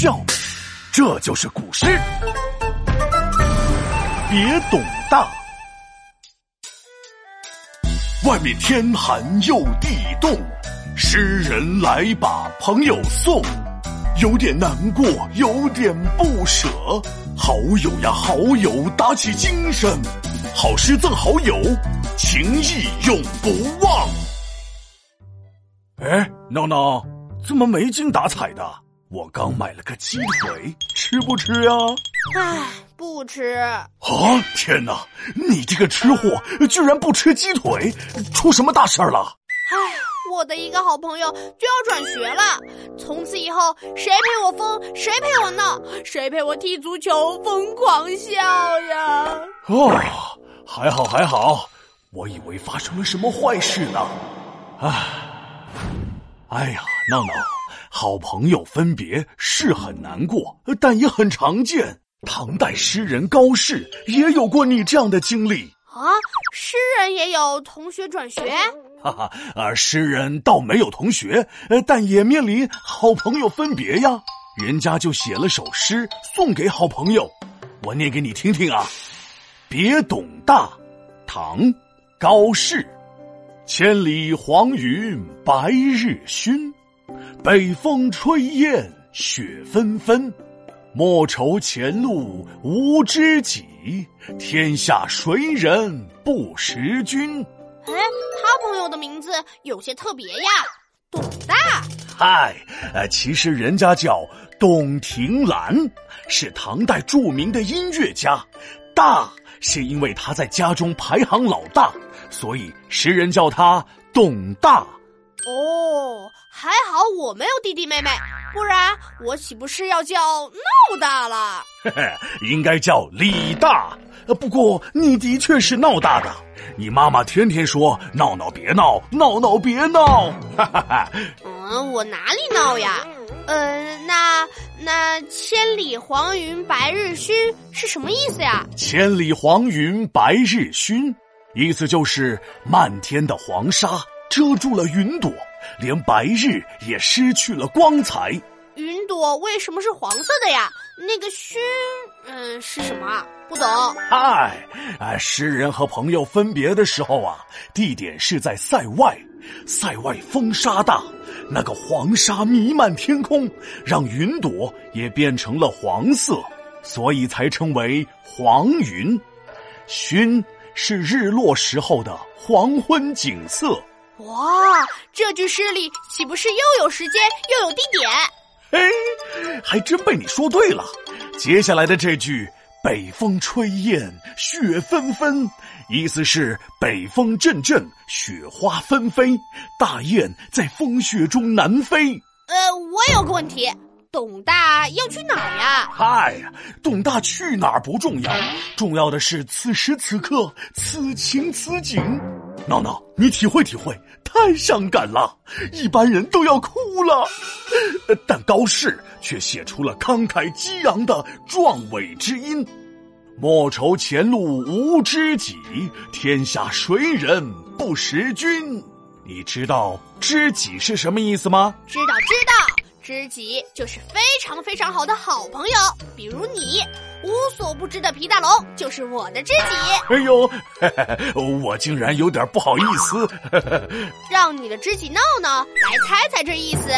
笑。这就是古诗，别董大。外面天寒又地冻，诗人来把朋友送。有点难过，有点不舍。好友呀，好友，打起精神，好诗赠好友，情谊永不忘。哎，闹闹，怎么没精打采的？我刚买了个鸡腿，吃不吃呀？唉，不吃。啊！天哪，你这个吃货居然不吃鸡腿，出什么大事了？唉。我的一个好朋友就要转学了，从此以后谁陪我疯，谁陪我闹，谁陪我踢足球，疯狂笑呀！哦，还好还好，我以为发生了什么坏事呢。唉，哎呀，闹闹，好朋友分别是很难过，但也很常见。唐代诗人高适也有过你这样的经历啊，诗人也有同学转学。哈哈，而诗人倒没有同学，呃，但也面临好朋友分别呀。人家就写了首诗送给好朋友，我念给你听听啊。别董大，唐，高适。千里黄云白日曛，北风吹雁雪纷纷。莫愁前路无知己，天下谁人不识君。哎，他朋友的名字有些特别呀，董大。嗨，呃，其实人家叫董庭兰，是唐代著名的音乐家。大是因为他在家中排行老大，所以时人叫他董大。哦，还好我没有弟弟妹妹，不然我岂不是要叫闹大了？嘿嘿，应该叫李大。不过你的确是闹大的。你妈妈天天说闹闹别闹，闹闹别闹。哈哈哈。嗯，我哪里闹呀？嗯，那那千里黄云白日曛是什么意思呀？千里黄云白日曛，意思就是漫天的黄沙遮住了云朵，连白日也失去了光彩。云朵为什么是黄色的呀？那个熏，嗯，是什么？不懂。嗨，啊，诗人和朋友分别的时候啊，地点是在塞外。塞外风沙大，那个黄沙弥漫天空，让云朵也变成了黄色，所以才称为黄云。熏是日落时候的黄昏景色。哇，这句诗里岂不是又有时间又有地点？嘿，还真被你说对了。接下来的这句“北风吹雁雪纷纷”，意思是北风阵阵，雪花纷飞，大雁在风雪中南飞。呃，我有个问题，董大要去哪儿呀？嗨，董大去哪儿不重要，重要的是此时此刻，此情此景。闹闹，你体会体会，太伤感了，一般人都要哭了。但高适却写出了慷慨激昂的壮伟之音：“莫愁前路无知己，天下谁人不识君。”你知道“知己”是什么意思吗？知道，知道，知己就是非常非常好的好朋友，比如你。无所不知的皮大龙就是我的知己。哎呦，我竟然有点不好意思。让你的知己闹闹来猜猜这意思。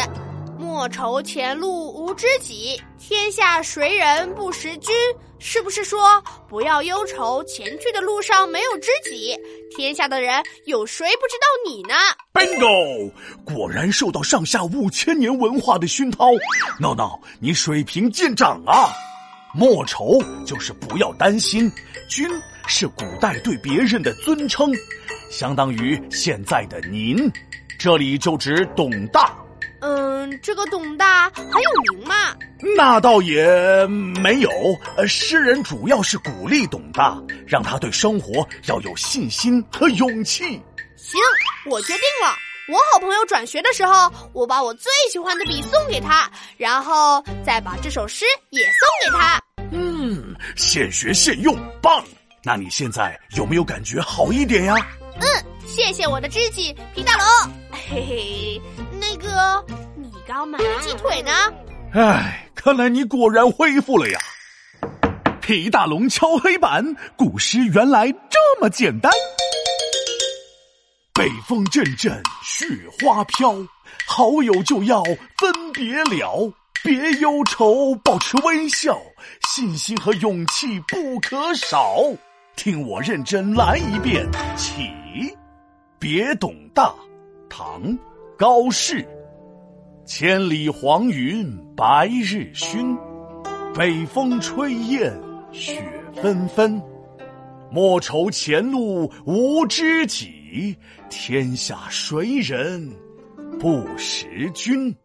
莫愁前路无知己，天下谁人不识君？是不是说不要忧愁前去的路上没有知己？天下的人有谁不知道你呢？Bingo！果然受到上下五千年文化的熏陶，闹闹，你水平见长啊！莫愁就是不要担心，君是古代对别人的尊称，相当于现在的您，这里就指董大。嗯，这个董大很有名吗？那倒也没有。呃，诗人主要是鼓励董大，让他对生活要有信心和勇气。行，我决定了。我好朋友转学的时候，我把我最喜欢的笔送给他，然后再把这首诗也送给他。嗯，现学现用，棒！那你现在有没有感觉好一点呀？嗯，谢谢我的知己皮大龙。嘿嘿，那个，你刚买的鸡腿呢？唉，看来你果然恢复了呀！皮大龙敲黑板，古诗原来这么简单。北风阵阵，雪花飘，好友就要分别了。别忧愁，保持微笑，信心和勇气不可少。听我认真来一遍，起，别董大，唐，高适。千里黄云白日曛，北风吹雁雪纷纷。莫愁前路无知己，天下谁人不识君。